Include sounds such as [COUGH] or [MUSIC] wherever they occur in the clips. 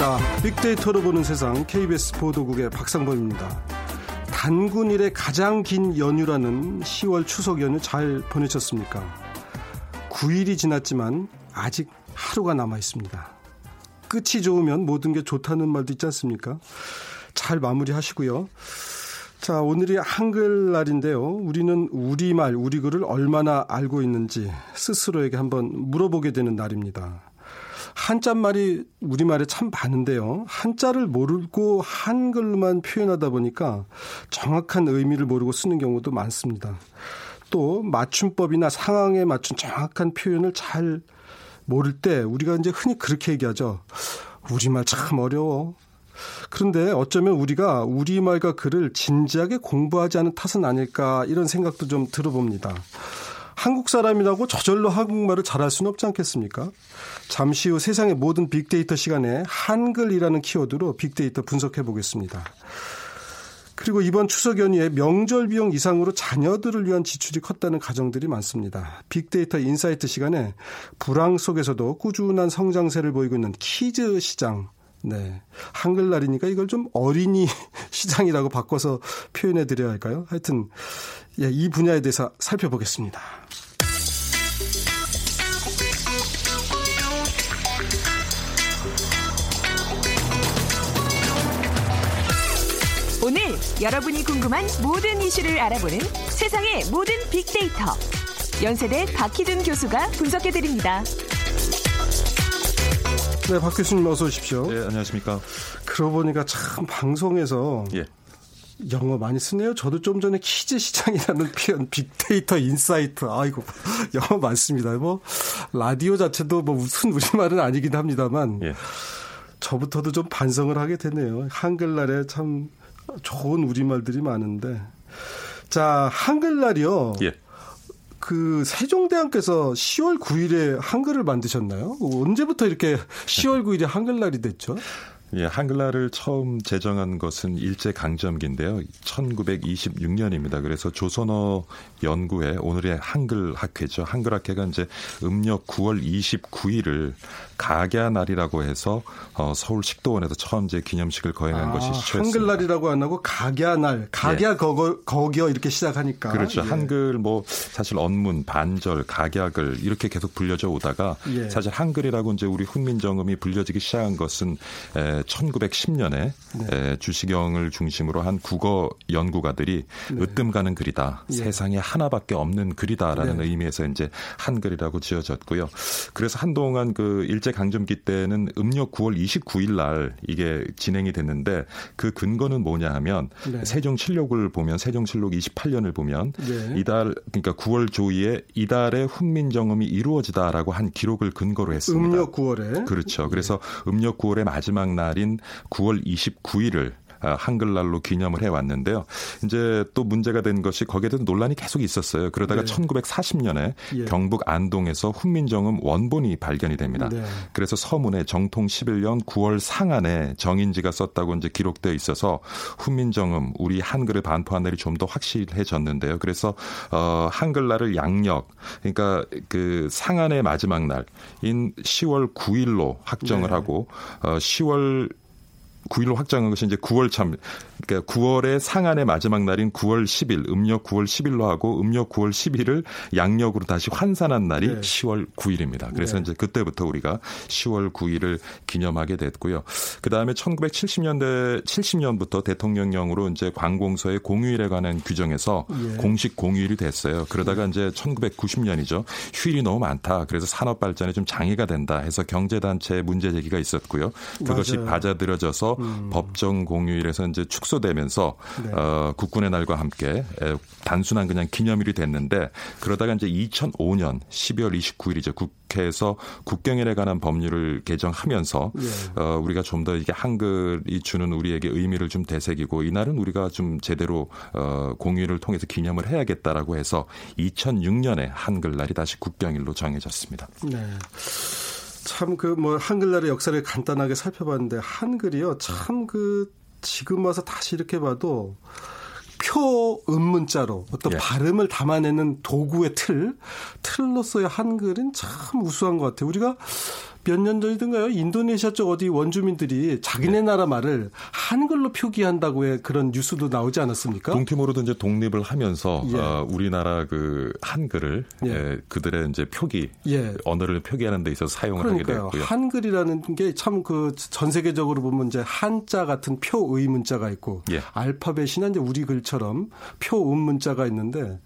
안녕하십니까. 빅데이터로 보는 세상 KBS 보도국의 박상범입니다. 단군일의 가장 긴 연휴라는 10월 추석 연휴 잘 보내셨습니까? 9일이 지났지만 아직 하루가 남아 있습니다. 끝이 좋으면 모든 게 좋다는 말도 있지 않습니까? 잘 마무리하시고요. 자, 오늘이 한글날인데요. 우리는 우리말, 우리글을 얼마나 알고 있는지 스스로에게 한번 물어보게 되는 날입니다. 한자말이 우리말에 참 많은데요. 한자를 모르고 한글로만 표현하다 보니까 정확한 의미를 모르고 쓰는 경우도 많습니다. 또 맞춤법이나 상황에 맞춘 정확한 표현을 잘 모를 때 우리가 이제 흔히 그렇게 얘기하죠. 우리말 참 어려워. 그런데 어쩌면 우리가 우리말과 글을 진지하게 공부하지 않은 탓은 아닐까 이런 생각도 좀 들어봅니다. 한국 사람이라고 저절로 한국말을 잘할 수는 없지 않겠습니까? 잠시 후 세상의 모든 빅데이터 시간에 한글이라는 키워드로 빅데이터 분석해 보겠습니다. 그리고 이번 추석 연휴에 명절 비용 이상으로 자녀들을 위한 지출이 컸다는 가정들이 많습니다. 빅데이터 insight 시간에 불황 속에서도 꾸준한 성장세를 보이고 있는 kids 시장 네. 한글날이니까 이걸 좀 어린이 [LAUGHS] 시장이라고 바꿔서 표현해 드려야 할까요? 하여튼, 예, 이 분야에 대해서 살펴보겠습니다. 오늘 여러분이 궁금한 모든 이슈를 알아보는 세상의 모든 빅데이터. 연세대 박희준 교수가 분석해 드립니다. 네, 박 교수님 어서 오십시오. 네, 안녕하십니까. 그러고 보니까 참 방송에서 예. 영어 많이 쓰네요. 저도 좀 전에 kids 시장이라는 [LAUGHS] 표현, 빅데이터 insight. 아이고, [LAUGHS] 영어 많습니다. 뭐, 라디오 자체도 뭐 무슨 우리말은 아니긴 합니다만, 예. 저부터도 좀 반성을 하게 되네요. 한글날에 참 좋은 우리말들이 많은데. 자, 한글날이요. 예. 그 세종대왕께서 10월 9일에 한글을 만드셨나요? 언제부터 이렇게 10월 9일에 한글날이 됐죠? 예, 한글날을 처음 제정한 것은 일제 강점기인데요. 1926년입니다. 그래서 조선어 연구회 오늘의 한글 학회죠. 한글 학회가 이제 음력 9월 29일을 가야 날이라고 해서 어, 서울 식도원에서 처음 제 기념식을 거행한 아, 것이 시초였습니다. 한글날이라고 안 하고 가야 날, 가야 예. 거거 거겨 이렇게 시작하니까. 그렇죠. 예. 한글 뭐 사실 언문, 반절, 각약을 이렇게 계속 불려져 오다가 예. 사실 한글이라고 이제 우리 훈민정음이 불려지기 시작한 것은 에, 1910년에 네. 에, 주시경을 중심으로 한 국어 연구가들이 네. 으뜸 가는 글이다. 예. 세상에 하나밖에 없는 글이다라는 네. 의미에서 이제 한글이라고 지어졌고요. 그래서 한동안 그 일제 강점기 때는 음력 9월 29일 날 이게 진행이 됐는데 그 근거는 뭐냐 하면 네. 세종실록을 보면 세종실록 28년을 보면 네. 이달 그러니까 9월 조위에 이달에 훈민정음이 이루어지다라고 한 기록을 근거로 했습니다. 음력 9월에 그렇죠. 그래서 음력 9월의 마지막 날인 9월 29일을 아, 한글날로 기념을 해왔는데요. 이제 또 문제가 된 것이 거기에 대한 논란이 계속 있었어요. 그러다가 네. 1940년에 예. 경북 안동에서 훈민정음 원본이 발견이 됩니다. 네. 그래서 서문에 정통 11년 9월 상안에 정인지가 썼다고 이제 기록되어 있어서 훈민정음 우리 한글을 반포한 날이 좀 더 확실해졌는데요. 그래서 어 한글날을 양력 그러니까 그 상안의 마지막 날인 10월 9일로 확정을 네. 하고 어 10월 9일로 확정한 것이 이제 9월 참 그러니까 9월의 상한의 마지막 날인 9월 10일 음력 9월 10일로 하고 음력 9월 10일을 양력으로 다시 환산한 날이 네. 10월 9일입니다. 그래서 네. 이제 그때부터 우리가 10월 9일을 기념하게 됐고요. 그다음에 1970년대 70년부터 대통령령으로 이제 관공서의 공휴일에 관한 규정에서 네. 공식 공휴일이 됐어요. 그러다가 네. 이제 1990년이죠. 휴일이 너무 많다. 그래서 산업 발전에 좀 장애가 된다 해서 경제 단체 문제 제기가 있었고요. 그것이 맞아요. 받아들여져서 음. 법정 공휴일에서 이제 축소 되면서 네. 어, 국군의 날과 함께 단순한 그냥 기념일이 됐는데 그러다가 이제 2005년 12월 29일이죠. 국회에서 국경일에 관한 법률을 개정하면서 네. 어, 우리가 좀 더 이게 한글이 주는 우리에게 의미를 좀 되새기고 이날은 우리가 좀 제대로 어, 공휴일을 통해서 기념을 해야겠다라고 해서 2006년에 한글날이 다시 국경일로 정해졌습니다. 네. 참그 뭐 한글날의 역사를 간단하게 살펴봤는데 한글이요 참 그 지금 와서 다시 이렇게 봐도 표 음문자로 어떤 예. 발음을 담아내는 도구의 틀 틀로서의 한글은 참 우수한 것 같아요. 우리가 몇 년 전이든가요? 인도네시아 쪽 어디 원주민들이 자기네 네. 나라 말을 한글로 표기한다고 해 그런 뉴스도 나오지 않았습니까? 동티모르도 이제 독립을 하면서 예. 어, 우리나라 그 한글을 예. 예, 그들의 이제 표기 예. 언어를 표기하는 데 있어서 사용을 그러니까요. 하게 됐고요. 한글이라는 게 참 그 전 세계적으로 보면 이제 한자 같은 표의 문자가 있고 예. 알파벳이나 이제 우리 글처럼 표음 문자가 있는데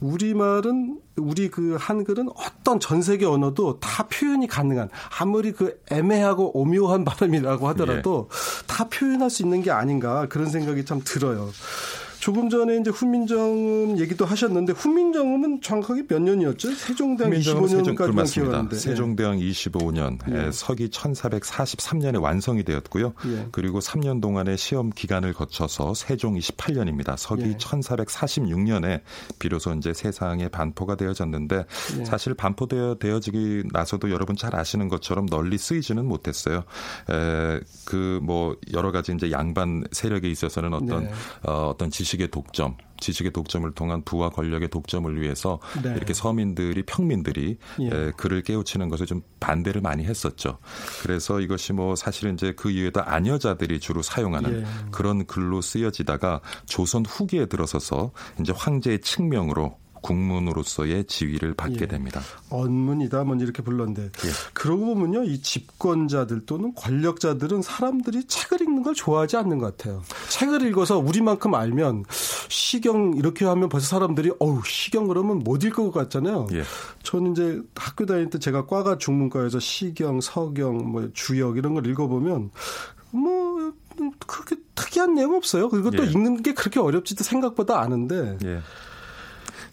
우리 말은 우리 그 한글은 어떤 전 세계 언어도 다 표현이 가능한 아무리 그 애매하고 오묘한 발음이라고 하더라도 예. 다 표현할 수 있는 게 아닌가 그런 생각이 참 들어요. 조금 전에 이제 훈민정음 얘기도 하셨는데 훈민정음은 정확하게 몇 년이었죠? 세종대왕 25년까지만 기억하는데. 세종대왕 25년 예. 서기 1443년에 완성이 되었고요. 예. 그리고 3년 동안의 시험 기간을 거쳐서 세종 28년입니다. 서기 예. 1446년에 비로소 이제 세상에 반포가 되어졌는데 예. 사실 반포되어 되어지기 나서도 여러분 잘 아시는 것처럼 널리 쓰이지는 못했어요. 그 뭐 여러 가지 이제 양반 세력에 있어서는 어떤 네. 어, 어떤 지식 지식의 독점, 지식의 독점을 통한 부와 권력의 독점을 위해서 네. 이렇게 서민들이 평민들이 예. 에, 글을 깨우치는 것을 좀 반대를 많이 했었죠. 그래서 이것이 뭐 사실은 이제 그 이후에도 아녀자들이 주로 사용하는 예. 그런 글로 쓰여지다가 조선 후기에 들어서서 이제 황제의 칙명으로 국문으로서의 지위를 받게 예. 됩니다. 언문이다 뭐 이렇게 불렀는데 예. 그러고 보면요 이 집권자들 또는 권력자들은 사람들이 책을 읽는 걸 좋아하지 않는 것 같아요. 책을 읽어서 우리만큼 알면 시경 이렇게 하면 벌써 사람들이 어우 시경 그러면 못 읽을 것 같잖아요. 예. 저는 이제 학교 다닐 때 제가 과가 중문과에서 시경, 서경, 뭐 주역 이런 걸 읽어보면 뭐 그렇게 특이한 내용 없어요. 그리고 또 예. 읽는 게 그렇게 어렵지도 생각보다 않은데. 예.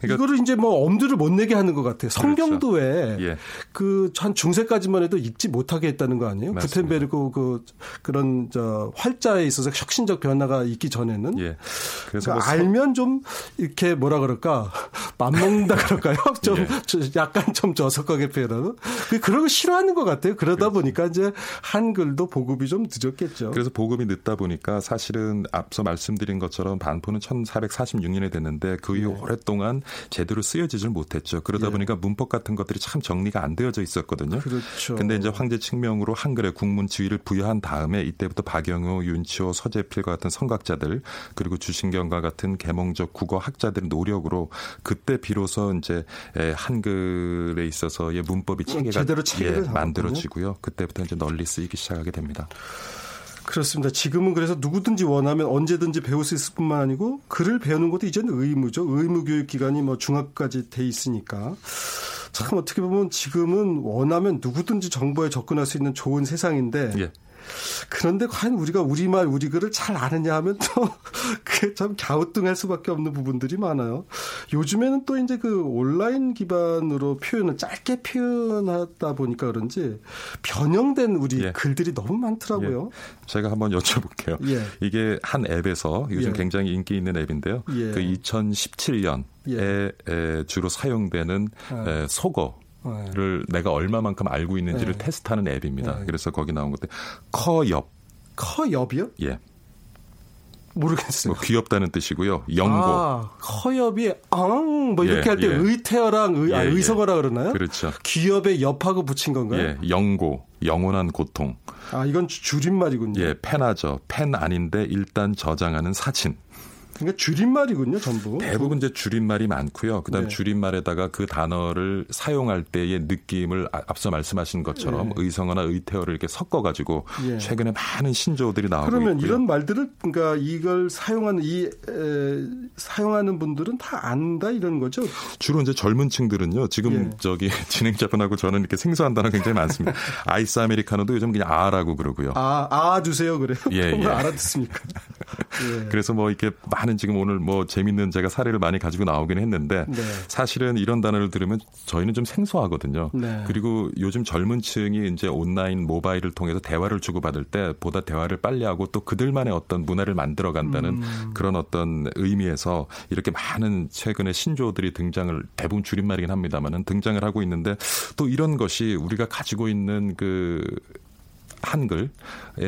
그러니까 이거를 이제 뭐 엄두를 못 내게 하는 것 같아요. 성경도 그렇죠. 왜 예. 그한 중세까지만 해도 읽지 못하게 했다는 거 아니에요? 맞습니다. 구텐베르그 그 그런 저 활자에 있어서 혁신적 변화가 있기 전에는 예. 그래서 그러니까 뭐 알면 좀 이렇게 뭐라 그럴까 맘먹는다 그럴까요? [LAUGHS] 좀 예. 약간 좀 저속하게 표현하는 그 그런 거 싫어하는 것 같아요. 그러다 그렇죠. 보니까 이제 한글도 보급이 좀 늦었겠죠. 그래서 보급이 늦다 보니까 사실은 앞서 말씀드린 것처럼 반포는 1446년에 됐는데 그 이후 네. 오랫동안 제대로 쓰여지질 못했죠. 그러다 예. 보니까 문법 같은 것들이 참 정리가 안 되어져 있었거든요. 그렇죠. 근데 이제 황제 칙명으로 한글의 국문 지위를 부여한 다음에 이때부터 박영호, 윤치호, 서재필과 같은 성각자들 그리고 주신경과 같은 계몽적 국어 학자들의 노력으로 그때 비로소 이제 한글에 있어서의 문법이 체계가 제대로 체계를 예, 만들어지고요. 그때부터 이제 널리 쓰이기 시작하게 됩니다. 그렇습니다. 지금은 그래서 누구든지 원하면 언제든지 배울 수 있을 뿐만 아니고 글을 배우는 것도 이제는 의무죠. 의무 교육 기간이 뭐 중학까지 돼 있으니까. 참 어떻게 보면 지금은 원하면 누구든지 정보에 접근할 수 있는 좋은 세상인데 예. 그런데 과연 우리가 우리말 우리 글을 잘 아느냐 하면 또 [LAUGHS] 그게 참 갸우뚱할 수밖에 없는 부분들이 많아요. 요즘에는 또 이제 그 온라인 기반으로 표현을 짧게 표현하다 보니까 그런지 변형된 우리 예. 글들이 너무 많더라고요. 예. 제가 한번 여쭤볼게요. 예. 이게 한 앱에서 요즘 예. 굉장히 인기 있는 앱인데요. 예. 그 2017년에 예. 주로 사용되는 아. 속어 를 네. 내가 얼마만큼 알고 있는지를 네. 테스트하는 앱입니다. 네. 그래서 거기 나온 것들 커엽. 커엽이요? 예. 모르겠어요. 뭐 귀엽다는 뜻이고요. 영고. 아, 커엽이 앙뭐 이렇게 예, 할때 예. 의태어랑 의, 아, 예, 아, 의성어라 그러나요? 그렇죠. 귀엽에 옆하고 붙인 건가요? 예, 영고, 영원한 고통. 아, 이건 줄임말이군요. 예, 펜하죠. 펜 아닌데 일단 저장하는 사진. 그러니까 줄임말이군요, 전부. 대부분 이제 줄임말이 많고요. 그다음 네. 줄임말에다가 그 단어를 사용할 때의 느낌을 아, 앞서 말씀하신 것처럼 네. 의성어나 의태어를 이렇게 섞어 가지고 네. 최근에 많은 신조어들이 나오고 그러면 있고요. 이런 말들을 그러니까 이걸 사용하는 이 에, 사용하는 분들은 다 안다 이런 거죠. 주로 이제 젊은 층들은요. 지금 예. 저기 [LAUGHS] 진행자분하고 저는 이렇게 생소한 단어 굉장히 많습니다. [LAUGHS] 아이스 아메리카노도 요즘 그냥 아라고 그러고요. 아, 아 주세요 그래요. 예, 예. 알아듣습니까? [LAUGHS] 예. 그래서 뭐 이렇게 많은 지금 오늘 뭐 재밌는 제가 사례를 많이 가지고 나오긴 했는데 네. 사실은 이런 단어를 들으면 저희는 좀 생소하거든요. 네. 그리고 요즘 젊은 층이 이제 온라인 모바일을 통해서 대화를 주고받을 때 보다 대화를 빨리 하고 또 그들만의 어떤 문화를 만들어 간다는 음. 그런 어떤 의미에서 이렇게 많은 최근에 신조어들이 등장을 대부분 줄임말이긴 합니다만은 등장을 하고 있는데 또 이런 것이 우리가 가지고 있는 그 한글의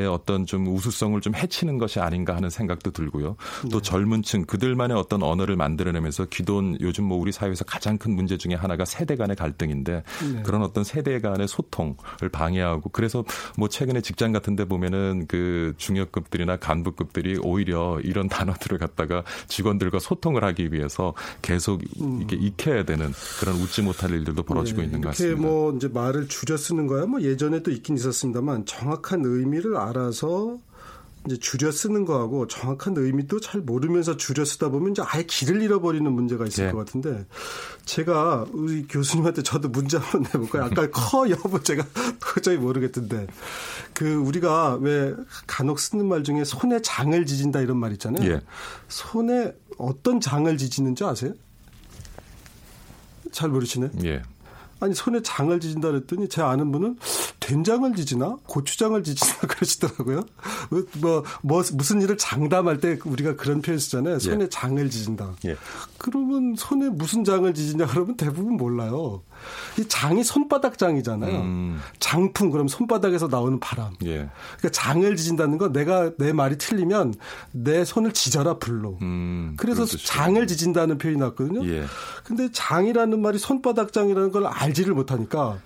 어떤 좀 우수성을 좀 해치는 것이 아닌가 하는 생각도 들고요. 또 네. 젊은층 그들만의 어떤 언어를 만들어내면서 기존 요즘 뭐 우리 사회에서 가장 큰 문제 중에 하나가 세대 간의 갈등인데 네. 그런 어떤 세대 간의 소통을 방해하고 그래서 뭐 최근에 직장 같은 데 보면은 그 중역급들이나 간부급들이 오히려 이런 [LAUGHS] 단어들을 갖다가 직원들과 소통을 하기 위해서 계속 이렇게 익혀야 되는 그런 웃지 못할 일들도 벌어지고 네. 있는 것 같습니다. 이렇게 뭐 이제 말을 줄여 쓰는 거야 뭐 예전에도 있긴 있었습니다만 정확한 의미를 알아서 이제 줄여 쓰는 거하고 정확한 의미도 잘 모르면서 줄여 쓰다 보면 이제 아예 길을 잃어버리는 문제가 있을 네. 것 같은데 제가 우리 교수님한테 저도 문제 한번 내볼까요? 아까 [LAUGHS] 커 여부 제가 [LAUGHS] 도저히 모르겠던데 그 우리가 왜 간혹 쓰는 말 중에 손에 장을 지진다 이런 말 있잖아요. 예. 손에 어떤 장을 지지는지 아세요? 잘 모르시네. 예. 아니 손에 장을 지진다 그랬더니 제 아는 분은 된장을 지지나 고추장을 지지나 [LAUGHS] 그러시더라고요. 뭐, 뭐 무슨 일을 장담할 때 우리가 그런 표현 쓰잖아요. 손에 예. 장을 지진다. 예. 그러면 손에 무슨 장을 지지냐 그러면 대부분 몰라요. 이 장이 손바닥 장이잖아요. 음. 장풍 그럼 손바닥에서 나오는 바람. 예. 그러니까 장을 지진다는 건 내가 내 말이 틀리면 내 손을 지져라 불로. 음. 그래서 장을 지진다는 표현이 났거든요. 예. 근데 장이라는 말이 손바닥 장이라는 걸 알지를 못하니까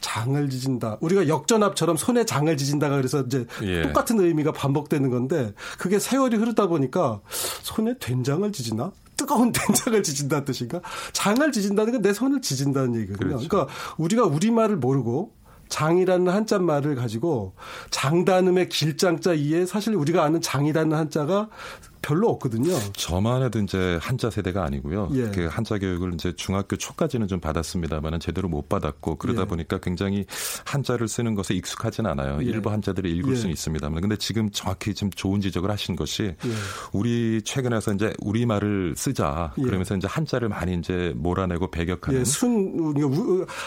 장을 지진다. 우리 가 역전압처럼 손에 장을 지진다가 그래서 이제 예. 똑같은 의미가 반복되는 건데 그게 세월이 흐르다 보니까 손에 된장을 지지나? 뜨거운 [LAUGHS] 된장을 지진다는 뜻인가? 장을 지진다는 건 내 손을 지진다는 얘기거든요. 그렇죠. 그러니까 우리가 우리말을 모르고 장이라는 한자 말을 가지고 장단음의 길장자 이에 사실 우리가 아는 장이라는 한자가 별로 없거든요. 저만 해도 이제 한자 세대가 아니고요. 예. 그 한자 교육을 이제 중학교 초까지는 좀 받았습니다만은 제대로 못 받았고 그러다 예. 보니까 굉장히 한자를 쓰는 것에 익숙하진 않아요. 예. 일부 한자들을 읽을 예. 수는 있습니다만 근데 지금 정확히 좀 좋은 지적을 하신 것이 예. 우리 최근에서 이제 우리 말을 쓰자 예. 그러면서 이제 한자를 많이 이제 몰아내고 배격하는 순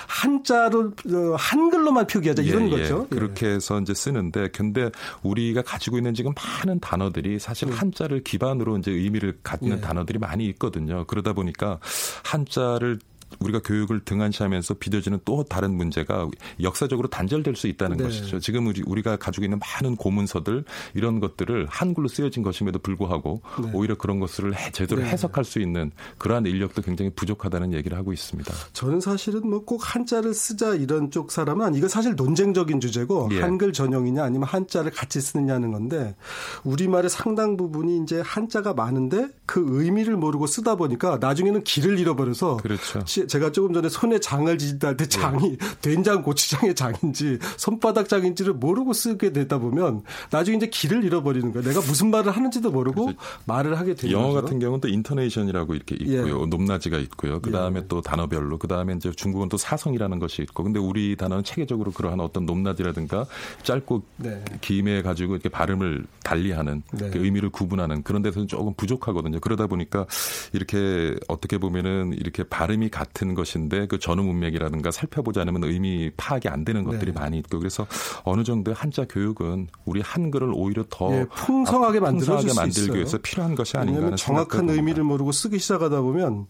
한자를 어, 한글로만 표기하자 이런 거죠. 그렇게 해서 이제 쓰는데 근데 우리가 가지고 있는 지금 많은 단어들이 사실 한자를 기반으로 이제 의미를 갖는 네. 단어들이 많이 있거든요. 그러다 보니까 한자를 우리가 교육을 등한시하면서 빚어지는 또 다른 문제가 역사적으로 단절될 수 있다는 네. 것이죠. 지금 우리 우리가 가지고 있는 많은 고문서들 이런 것들을 한글로 쓰여진 것임에도 불구하고 네. 오히려 그런 것을 제대로 네. 해석할 수 있는 그러한 인력도 굉장히 부족하다는 얘기를 하고 있습니다. 저는 사실은 뭐 꼭 한자를 쓰자 이런 쪽 사람은 이거 사실 논쟁적인 주제고 예. 한글 전용이냐 아니면 한자를 같이 쓰느냐는 건데 우리말의 상당 부분이 이제 한자가 많은데 그 의미를 모르고 쓰다 보니까 나중에는 길을 잃어버려서 그렇죠. 제가 조금 전에 손에 장을 지진다 할때 네. 장이 된장 고추장의 장인지 손바닥 장인지를 모르고 쓰게 되다 보면 나중에 이제 길을 잃어버리는 거예요. 내가 무슨 말을 하는지도 모르고 말을 하게 되는 영어 거죠. 같은 경우는 또 인터네이션이라고 이렇게 있고요. 예. 높낮이가 있고요. 그 다음에 예. 또 단어별로 그 다음에 이제 중국은 또 사성이라는 것이 있고 근데 우리 단어는 체계적으로 그러한 어떤 높낮이라든가 짧고 네. 김해 가지고 이렇게 발음을 달리하는 네. 그 의미를 구분하는 그런 데서는 조금 부족하거든요. 그러다 보니까 이렇게 어떻게 보면은 이렇게 발음이 같 같은 것인데 그 전후 문맥이라든가 살펴보지 않으면 의미 파악이 안 되는 것들이 네. 많이 있고 그래서 어느 정도의 한자 교육은 우리 한글을 오히려 더 예, 풍성하게 만들어줄 만들기 위해서 필요한 것이 아닌가 하는 정확한 의미를 모르고 쓰기 시작하다 보면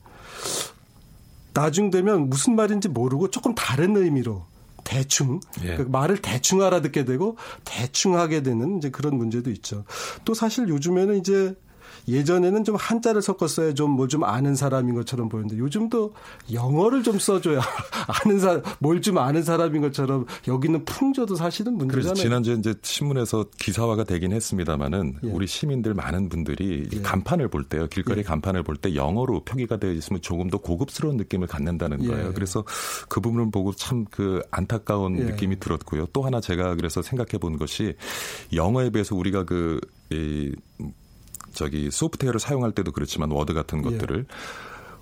나중 되면 무슨 말인지 모르고 조금 다른 의미로 대충 예. 그 말을 대충 알아듣게 되고 대충 하게 되는 이제 그런 문제도 있죠. 또 사실 요즘에는 이제 예전에는 좀 한자를 섞었어야 좀 뭘좀 뭐좀 아는 사람인 것처럼 보이는데 요즘도 영어를 좀 써줘야 [LAUGHS] 아는 사람, 뭘 좀 아는 사람인 것처럼 여기는 풍조도 사실은 문제잖아요. 지난주에 이제 신문에서 기사화가 되긴 했습니다만은 예. 우리 시민들 많은 분들이 예. 간판을 볼 때요, 길거리 예. 간판을 볼 때 영어로 표기가 되어 있으면 조금 더 고급스러운 느낌을 갖는다는 예. 거예요. 그래서 그 부분을 보고 참 그 안타까운 예. 느낌이 들었고요. 또 하나 제가 그래서 생각해 본 것이 영어에 비해서 우리가 그, 이, 저기 소프트웨어를 사용할 때도 그렇지만 워드 같은 예. 것들을 예.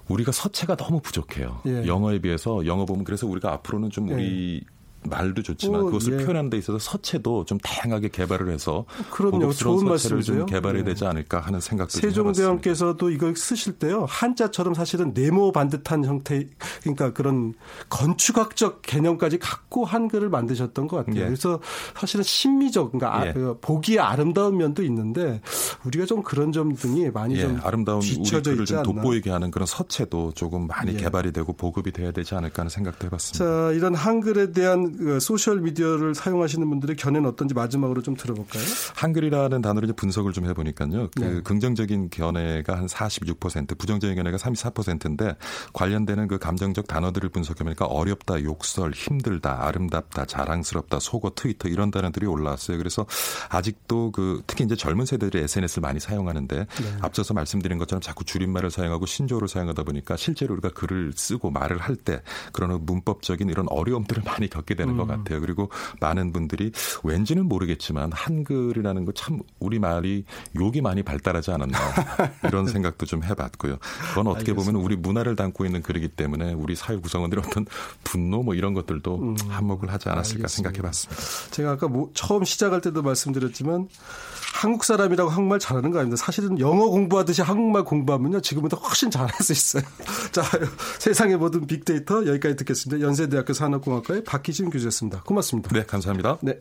우리가 서체가 너무 부족해요. 예. 영어에 비해서 영어 보면 그래서 우리가 앞으로는 좀 우리 예. 말도 좋지만 어, 그것을 예. 표현하는 데 있어서 서체도 좀 다양하게 개발을 해서 그럼요. 좋은 좀 개발해야 예. 되지 않을까 하는 생각도 세종대왕께서도 이걸 쓰실 때요. 한자처럼 사실은 네모 반듯한 형태 그러니까 그런 건축학적 개념까지 갖고 한글을 만드셨던 것 같아요. 예. 그래서 사실은 심미적 그러니까 아, 예. 그 보기에 아름다운 면도 있는데 우리가 좀 그런 점 등이 많이 예. 좀 아름다운 우리 글을 좀 돋보이게 하는 그런 서체도 조금 많이 예. 개발이 되고 보급이 돼야 되지 않을까 하는 생각도 해봤습니다. 자 이런 한글에 대한 그 소셜 미디어를 사용하시는 분들의 견해는 어떤지 마지막으로 좀 들어볼까요? 한글이라는 단어를 분석을 좀 해보니까요. 그 네. 긍정적인 견해가 한 46%, 부정적인 견해가 34%인데 관련되는 그 감정적 단어들을 분석해보니까 어렵다, 욕설, 힘들다, 아름답다, 자랑스럽다, 속어, 트위터 이런 단어들이 올라왔어요. 그래서 아직도 그 특히 이제 젊은 세대들이 SNS를 많이 사용하는데 네. 앞서서 말씀드린 것처럼 자꾸 줄임말을 사용하고 신조어를 사용하다 보니까 실제로 우리가 글을 쓰고 말을 할 때 그런 문법적인 이런 어려움들을 [LAUGHS] 많이 겪게 되는 음. 것 같아요. 그리고 많은 분들이 왠지는 모르겠지만 한글이라는 거 참 우리 말이 욕이 많이 발달하지 않았나 [LAUGHS] 이런 생각도 좀 해봤고요. 그건 어떻게 알겠습니다. 보면 우리 문화를 담고 있는 글이기 때문에 우리 사회 구성원들의 어떤 분노 뭐 이런 것들도 음. 한몫을 하지 않았을까 생각해봤습니다. 제가 아까 뭐 처음 시작할 때도 말씀드렸지만 한국 사람이라고 한국말 잘하는 거 아닙니다. 사실은 영어 공부하듯이 한국말 공부하면요. 지금보다 훨씬 잘할 수 있어요. [LAUGHS] 자, 세상의 모든 빅데이터 여기까지 듣겠습니다. 연세대학교 산업공학과의 박희진 교수였습니다. 고맙습니다. 네, 감사합니다. 네.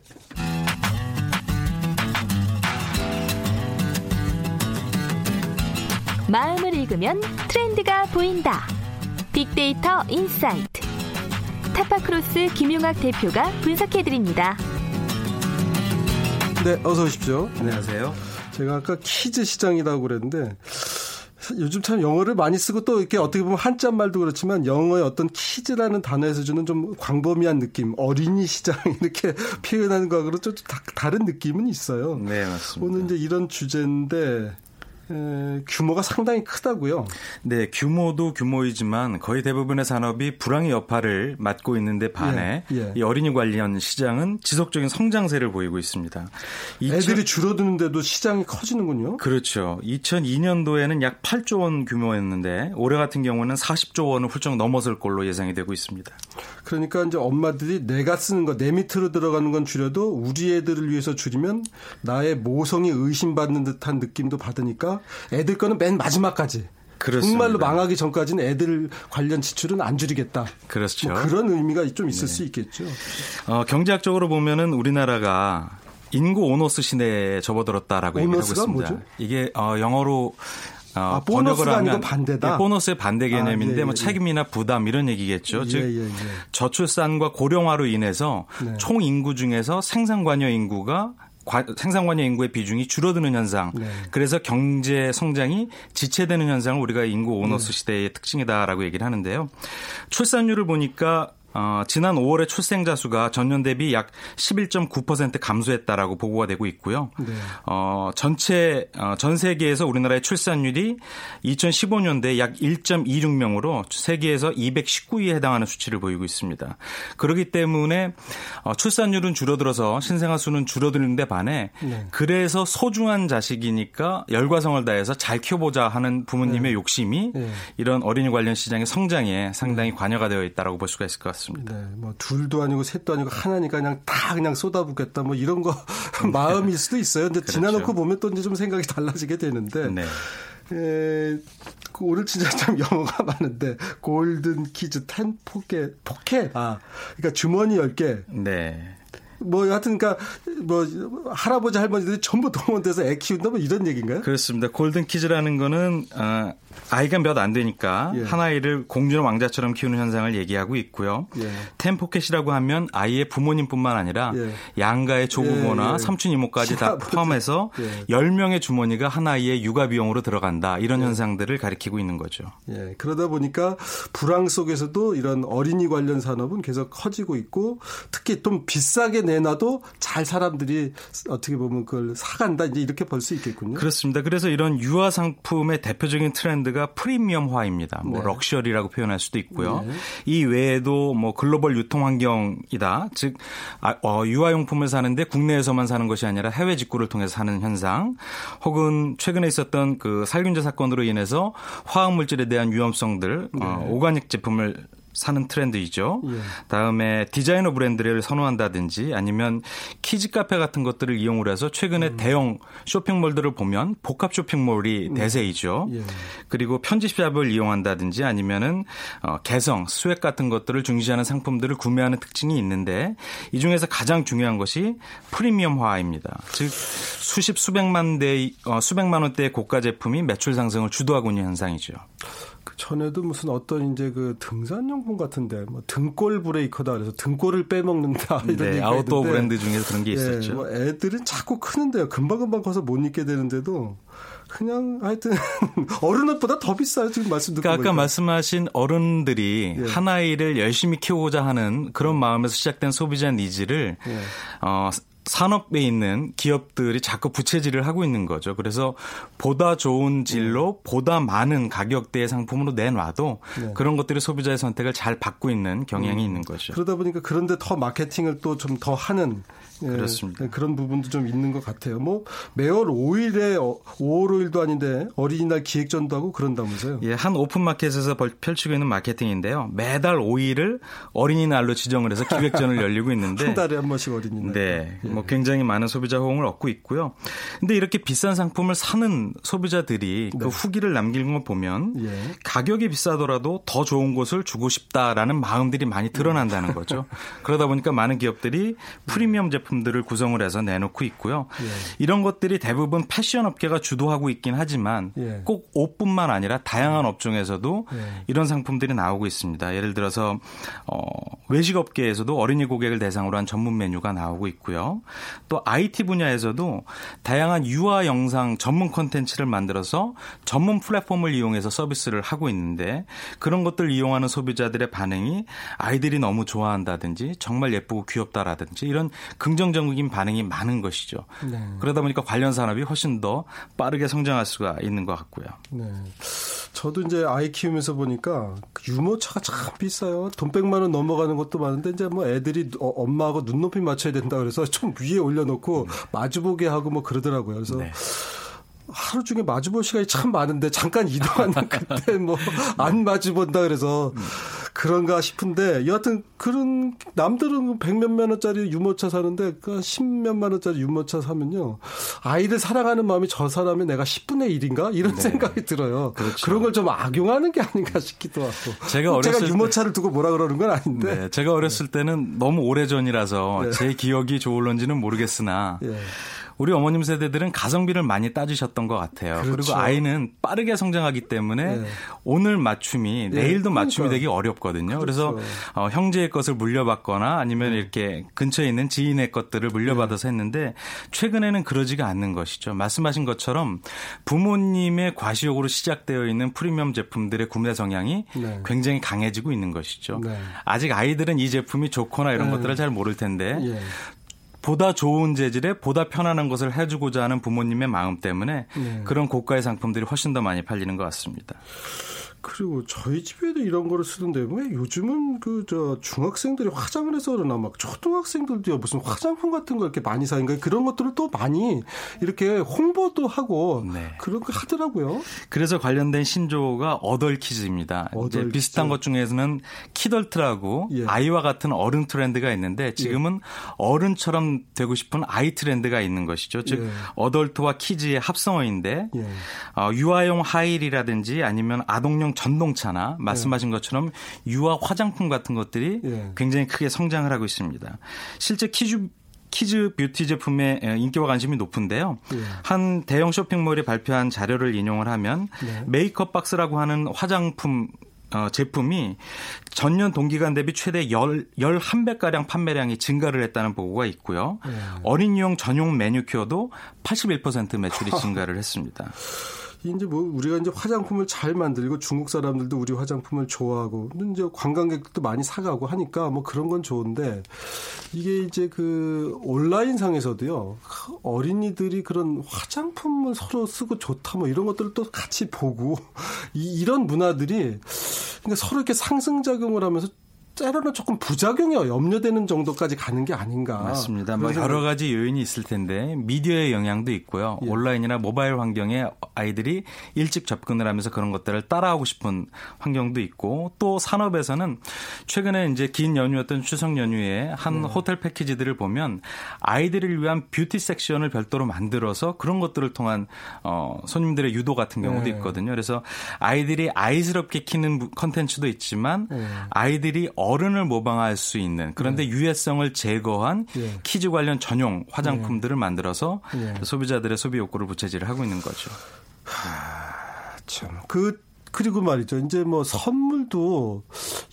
마음을 읽으면 트렌드가 보인다. 빅데이터 insight. 타파크로스 김용학 대표가 분석해드립니다. 네, 어서 오십시오. 안녕하세요. 제가 아까 kids 시장이라고 그랬는데 요즘 참 영어를 많이 쓰고 또 이렇게 어떻게 보면 한자 말도 그렇지만 영어의 어떤 kids라는 단어에서 주는 좀 광범위한 느낌, 어린이 시장 [LAUGHS] 이렇게 표현하는 거하고는 좀 다른 느낌은 있어요. 네, 맞습니다. 오늘 이제 이런 주제인데 규모가 상당히 크다고요. 네, 규모도 규모이지만 거의 대부분의 산업이 불황의 여파를 맡고 있는데 반해 예, 예. 이 어린이 관련 시장은 지속적인 성장세를 보이고 있습니다. 애들이 2000... 줄어드는데도 시장이 커지는군요. 그렇죠. 2002년도에는 약 8조 원 규모였는데 올해 같은 경우는 40조 원을 훌쩍 넘어설 걸로 예상이 되고 있습니다. 그러니까 이제 엄마들이 내가 쓰는 거 내 밑으로 들어가는 건 줄여도 우리 애들을 위해서 줄이면 나의 모성이 의심받는 듯한 느낌도 받으니까 애들 거는 맨 마지막까지 그렇습니다. 정말로 망하기 전까지는 애들 관련 지출은 안 줄이겠다. 그렇죠. 뭐 그런 의미가 좀 있을 네. 수 있겠죠. 어, 경제학적으로 보면은 우리나라가 인구 오너스 시대에 접어들었다라고 얘기하고 있습니다. 뭐죠? 이게 어, 영어로 어, 아, 보너스가 아니고 반대다. 예, 보너스의 반대 개념인데 아, 예, 예, 뭐 예. 책임이나 부담 이런 얘기겠죠. 예, 즉 예, 저출산과 고령화로 인해서 네. 총 인구 중에서 생산관여 인구가 생산관여 인구의 비중이 줄어드는 현상. 네. 그래서 경제 성장이 지체되는 현상을 우리가 인구 오너스 네. 시대의 특징이다라고 얘기를 하는데요. 출산율을 보니까 어, 지난 5월에 출생자 수가 전년 대비 약 11.9% 감소했다라고 보고가 되고 있고요. 네. 어, 전체 어, 전 세계에서 우리나라의 출산율이 2015년대 약 1.26명으로 세계에서 219위에 해당하는 수치를 보이고 있습니다. 그렇기 때문에 어, 출산율은 줄어들어서 신생아 수는 줄어드는데 반해 네. 그래서 소중한 자식이니까 열과 성을 다해서 잘 키워보자 하는 부모님의 네. 욕심이 네. 이런 어린이 관련 시장의 성장에 상당히 네. 관여가 되어 있다고 볼 수가 있을 것 같습니다. 같습니다. 네, 뭐 둘도 아니고 셋도 아니고 하나니까 그냥 다 그냥 쏟아붓겠다 뭐 이런 거 [LAUGHS] 마음일 수도 있어요. 근데 그렇죠. 지나놓고 보면 또 이제 좀 생각이 달라지게 되는데. 네. 에, 그 오늘 진짜 참 [LAUGHS] 영어가 많은데 golden kids ten pocket pocket 아 그러니까 주머니 10개. 네. 뭐 하여튼 그러니까 뭐 할아버지 할머니들이 전부 동원돼서 애 키운다 뭐 이런 얘기인가요? 그렇습니다. 골든 키즈라는 거는 아 아이가 몇 안 되니까 예. 한 아이를 공주나 왕자처럼 키우는 현상을 얘기하고 있고요. 예. 텐포켓이라고 하면 아이의 부모님뿐만 아니라 예. 양가의 조부모나 예, 예. 삼촌 이모까지 다 포함해서 예. 10명의 주머니가 한 아이의 육아 비용으로 들어간다. 이런 예. 현상들을 가리키고 있는 거죠. 예. 그러다 보니까 불황 속에서도 이런 어린이 관련 산업은 계속 커지고 있고 특히 좀 비싸게 내놔도 잘 사람들이 어떻게 보면 그걸 사간다. 이제 이렇게 볼 수 있겠군요. 그렇습니다. 그래서 이런 유아 상품의 대표적인 트렌드 브랜드가 프리미엄화입니다. 뭐 네. 럭셔리라고 표현할 수도 있고요. 네. 이 외에도 뭐 글로벌 유통 환경이다. 즉 아, 어, 유아용품을 사는데 국내에서만 사는 것이 아니라 해외 직구를 통해서 사는 현상, 혹은 최근에 있었던 그 살균제 사건으로 인해서 화학 물질에 대한 위험성들, 어, 네. 어, organic 제품을 사는 트렌드이죠. 예. 다음에 디자이너 브랜드를 선호한다든지 아니면 kids 카페 같은 것들을 이용을 해서 최근에 음. 대형 쇼핑몰들을 보면 복합 쇼핑몰이 음. 대세이죠. 예. 그리고 편집샵을 이용한다든지 아니면은 어, 개성, swag 같은 것들을 중시하는 상품들을 구매하는 특징이 있는데 이 중에서 가장 중요한 것이 프리미엄화입니다. 즉 수십 수백만 대 어, 수백만 원대의 고가 제품이 매출 상승을 주도하고 있는 현상이죠. 전에도 무슨 어떤 이제 그 등산 용품 같은데 뭐 등골 breaker다 그래서 등골을 빼먹는다 이런 네, 얘기가 아웃도어 브랜드 중에서 그런 게 예, 있었죠. 뭐 애들은 자꾸 크는데요. 금방금방 커서 못 입게 되는데도 그냥 하여튼 [LAUGHS] 어른 옷보다 더 비싸요 지금 말씀 듣고 그러니까 아까 말씀하신 어른들이 예. 한 아이를 열심히 키우고자 하는 그런 마음에서 시작된 소비자 needs를 예. 어 산업에 있는 기업들이 자꾸 부채질을 하고 있는 거죠. 그래서 보다 좋은 질로 보다 많은 가격대의 상품으로 내놔도 네. 그런 것들이 소비자의 선택을 잘 받고 있는 경향이 음. 있는 거죠. 그러다 보니까 그런데 더 마케팅을 또 좀 더 하는 예, 그렇습니다. 그런 부분도 좀 있는 것 같아요. 뭐 매월 5일에 5월 5일도 아닌데 어린이날 기획전도 하고 그런다면서요? 예, 한 오픈마켓에서 펼치고 있는 마케팅인데요. 매달 5일을 어린이날로 지정을 해서 기획전을 열리고 있는데 [LAUGHS] 한 달에 한 번씩 어린이날. 네, 예. 뭐 굉장히 많은 소비자 호응을 얻고 있고요. 근데 이렇게 비싼 상품을 사는 소비자들이 그 네. 그 후기를 남기는 걸 보면 예. 가격이 비싸더라도 더 좋은 곳을 주고 싶다라는 마음들이 많이 드러난다는 거죠. [LAUGHS] 그러다 보니까 많은 기업들이 프리미엄 제품 제품들을 구성을 해서 내놓고 있고요. 예. 이런 것들이 대부분 패션 업계가 주도하고 있긴 하지만 예. 꼭 옷뿐만 아니라 다양한 업종에서도 예. 이런 상품들이 나오고 있습니다. 예를 들어서 어, 외식 업계에서도 어린이 고객을 대상으로 한 전문 메뉴가 나오고 있고요. 또 IT 분야에서도 다양한 유아 영상 전문 콘텐츠를 만들어서 전문 플랫폼을 이용해서 서비스를 하고 있는데 그런 것들 이용하는 소비자들의 반응이 아이들이 너무 좋아한다든지 정말 예쁘고 귀엽다라든지 이런 긍 긍정적인 반응이 많은 것이죠. 네. 그러다 보니까 관련 산업이 훨씬 더 빠르게 성장할 수가 있는 것 같고요. 네. 저도 이제 아이 키우면서 보니까 유모차가 참 비싸요. 돈 100만 원 넘어가는 것도 많은데 이제 뭐 애들이 어, 엄마하고 눈높이 맞춰야 된다 그래서 [LAUGHS] 좀 위에 올려놓고 음. 마주보게 하고 뭐 그러더라고요. 그래서 네. 하루 중에 마주볼 시간이 참 많은데 잠깐 [LAUGHS] 이동하는 그때 뭐 안 마주본다 그래서 그런가 싶은데 여하튼 그런 남들은 백몇만 원짜리 유모차 사는데 그 십몇만 원짜리 유모차 사면요 아이를 사랑하는 마음이 저 사람의 내가 10분의 1인가 이런 네. 생각이 들어요. 그렇죠. 그런 걸 좀 악용하는 게 아닌가 싶기도 하고. 제가 어렸을 제가 유모차를 두고 뭐라 그러는 건 아닌데. 네, 제가 어렸을 때는 너무 오래 전이라서 네. 제 기억이 좋을런지는 모르겠으나. 네. 우리 어머님 세대들은 가성비를 많이 따지셨던 것 같아요. 그렇죠. 그리고 아이는 빠르게 성장하기 때문에 네. 오늘 맞춤이 네. 내일도 그러니까. 맞춤이 되기 어렵거든요. 그렇죠. 그래서 어, 형제의 것을 물려받거나 아니면 음. 이렇게 근처에 있는 지인의 것들을 물려받아서 네. 했는데 최근에는 그러지가 않는 것이죠. 말씀하신 것처럼 부모님의 과시욕으로 시작되어 있는 프리미엄 제품들의 구매 성향이 네. 굉장히 강해지고 있는 것이죠. 네. 아직 아이들은 이 제품이 좋거나 이런 네. 것들을 잘 모를 텐데 예. 보다 좋은 재질에 보다 편안한 것을 해주고자 하는 부모님의 마음 때문에 네. 그런 고가의 상품들이 훨씬 더 많이 팔리는 것 같습니다. 그리고 저희 집에도 이런 거를 쓰던데 왜 요즘은 그 저 중학생들이 화장을 해서 그러나 막 초등학생들도요 무슨 화장품 같은 거 이렇게 많이 사니까 그런 것들을 또 많이 이렇게 홍보도 하고 네. 그런 거 하더라고요. 그래서 관련된 신조어가 어덜키즈입니다. 어덜 이제 비슷한 것 중에서는 키덜트라고 예. 아이와 같은 어른 트렌드가 있는데 지금은 예. 어른처럼 되고 싶은 아이 트렌드가 있는 것이죠. 즉 예. 어덜트와 키즈의 합성어인데 예. 어, 유아용 하일이라든지 아니면 아동용 전동차나 말씀하신 것처럼 유아 화장품 같은 것들이 예. 굉장히 크게 성장을 하고 있습니다. 실제 kids kids beauty 제품의 인기와 관심이 높은데요. 예. 한 대형 쇼핑몰이 발표한 자료를 인용을 하면 네. 메이크업 박스라고 하는 화장품 어, 제품이 전년 동기간 대비 최대 10, 11배가량 판매량이 증가를 했다는 보고가 있고요. 네. 어린이용 전용 매니큐어도 81% 매출이 [LAUGHS] 증가를 했습니다. 이제 뭐 우리가 이제 화장품을 잘 만들고 중국 사람들도 우리 화장품을 좋아하고 이제 관광객도 많이 사가고 하니까 뭐 그런 건 좋은데 이게 이제 그 온라인 상에서도요 어린이들이 그런 화장품을 서로 쓰고 좋다 뭐 이런 것들을 또 같이 보고 [LAUGHS] 이, 이런 문화들이 그러니까 서로 이렇게 상승작용을 하면서 때로는 조금 부작용이 염려되는 정도까지 가는 게 아닌가. 맞습니다. 뭐 여러 가지 요인이 있을 텐데 미디어의 영향도 있고요. 예. 온라인이나 모바일 환경에 아이들이 일찍 접근을 하면서 그런 것들을 따라하고 싶은 환경도 있고 또 산업에서는 최근에 이제 긴 연휴였던 추석 연휴에 한 네. 호텔 패키지들을 보면 아이들을 위한 뷰티 섹션을 별도로 만들어서 그런 것들을 통한 어 손님들의 유도 같은 경우도 네. 있거든요. 그래서 아이들이 아이스럽게 크는 컨텐츠도 있지만 네. 아이들이 어른을 모방할 수 있는 그런데 네. 유해성을 제거한 네. kids 관련 전용 화장품들을 네. 만들어서 소비자들의 소비 욕구를 부채질을 하고 있는 거죠. 하, 참. 그 그리고 말이죠. 이제 뭐 선물도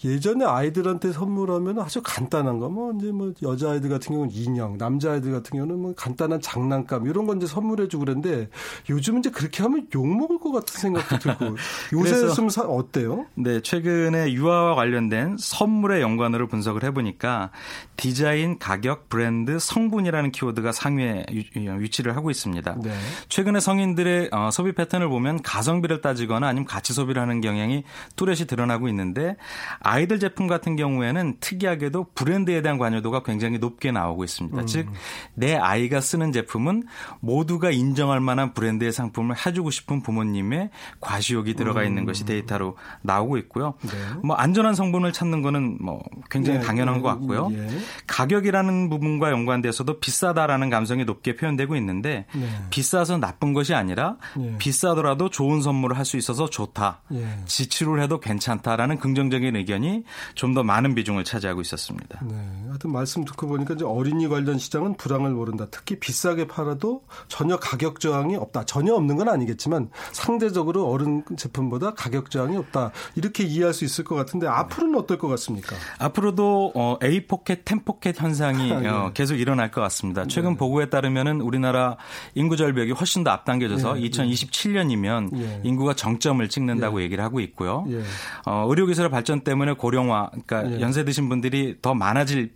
예전에 아이들한테 선물하면 아주 간단한 거, 뭐 이제 뭐 여자아이들 같은 경우는 인형, 남자아이들 같은 경우는 뭐 간단한 장난감 이런 건 이제 선물해주고 그랬는데 요즘은 이제 그렇게 하면 욕먹을 것 같은 생각도 들고 [LAUGHS] 요새 좀 어때요? 네, 최근에 유아와 관련된 선물의 연관으로 분석을 해보니까 디자인, 가격, 브랜드, 성분이라는 키워드가 상위에 위치를 하고 있습니다. 네. 최근에 성인들의 어, 소비 패턴을 보면 가성비를 따지거나 아니면 가치 소비 를 하는 경향이 뚜렷이 드러나고 있는데 아이들 제품 같은 경우에는 특이하게도 브랜드에 대한 관여도가 굉장히 높게 나오고 있습니다. 음. 즉내 아이가 쓰는 제품은 모두가 인정할 만한 브랜드의 상품을 해주고 싶은 부모님의 과시욕이 들어가 있는 음. 것이 데이터로 나오고 있고요. 네. 뭐 안전한 성분을 찾는 거는 뭐 굉장히 네. 당연한 것 같고요. 예. 가격이라는 부분과 연관돼서도 비싸다라는 감성이 높게 표현되고 있는데 네. 비싸서 나쁜 것이 아니라 예. 비싸더라도 좋은 선물을 할 수 있어서 좋다. 예. 지출을 해도 괜찮다라는 긍정적인 의견이 좀 더 많은 비중을 차지하고 있었습니다. 네. 하여튼 말씀 듣고 보니까 이제 어린이 관련 시장은 불황을 모른다. 특히 비싸게 팔아도 전혀 가격 저항이 없다. 전혀 없는 건 아니겠지만 상대적으로 어른 제품보다 가격 저항이 없다. 이렇게 이해할 수 있을 것 같은데 앞으로는 어떨 것 같습니까? 앞으로도 어, A 포켓, 템 포켓 현상이 아, [LAUGHS] 네. 어, 계속 일어날 것 같습니다. 최근 네. 보고에 따르면은 우리나라 인구 절벽이 훨씬 더 앞당겨져서 네. 2027년이면 예. 인구가 정점을 찍는다고 예. 얘기를 하고 있고요. 예. 어, 의료기술 의 발전 때문에 고령화, 그러니까 예. 연세 드신 분들이 더 많아질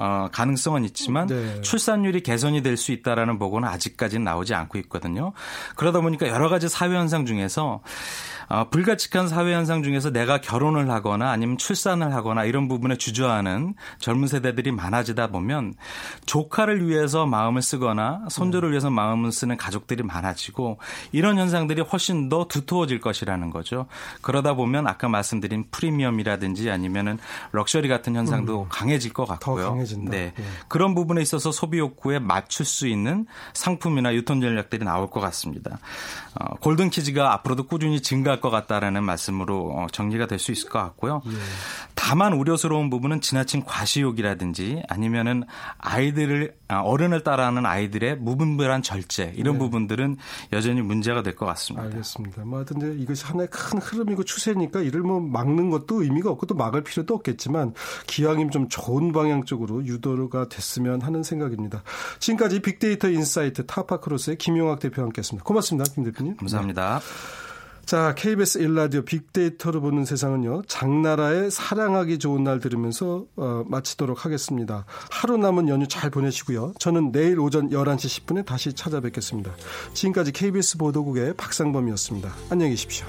어, 가능성은 있지만 네. 출산율이 개선이 될 수 있다라는 보고는 아직까지는 나오지 않고 있거든요. 그러다 보니까 여러 가지 사회 현상 중에서 어, 불가칙한 사회 현상 중에서 내가 결혼을 하거나 아니면 출산을 하거나 이런 부분에 주저하는 젊은 세대들이 많아지다 보면 조카를 위해서 마음을 쓰거나 손주를 위해서 마음을 쓰는 가족들이 많아지고 이런 현상들이 훨씬 더 두터워질 것이라는 거죠. 그러다 보면 아까 말씀드린 프리미엄이라든지 아니면은 럭셔리 같은 현상도 음. 강해질 것 같고요. 더 강해진다. 네. 네. 그런 부분에 있어서 소비 욕구에 맞출 수 있는 상품이나 유통 전략들이 나올 것 같습니다. 어, golden kids가 앞으로도 꾸준히 증가 것 같다라는 말씀으로 어, 정리가 될 수 있을 것 같고요. 예. 다만 우려스러운 부분은 지나친 과시욕이라든지 아니면은 아이들을 아, 어른을 따라하는 아이들의 무분별한 절제 이런 네. 부분들은 여전히 문제가 될 것 같습니다. 알겠습니다. 뭐 하여튼 이것이 하나의 큰 흐름이고 추세니까 이를 뭐 막는 것도 의미가 없고 또 막을 필요도 없겠지만 기왕이면 좀 좋은 방향 쪽으로 유도가 됐으면 하는 생각입니다. 지금까지 빅데이터 insight 타파크로스의 김용학 대표와 함께했습니다. 고맙습니다, 김 대표님. 감사합니다. 네. 자, KBS 1라디오 빅데이터로 보는 세상은요. 장나라의 사랑하기 좋은 날 들으면서 어, 마치도록 하겠습니다. 하루 남은 연휴 잘 보내시고요. 저는 내일 오전 11시 10분에 다시 찾아뵙겠습니다. 지금까지 KBS 보도국의 박상범이었습니다. 안녕히 계십시오.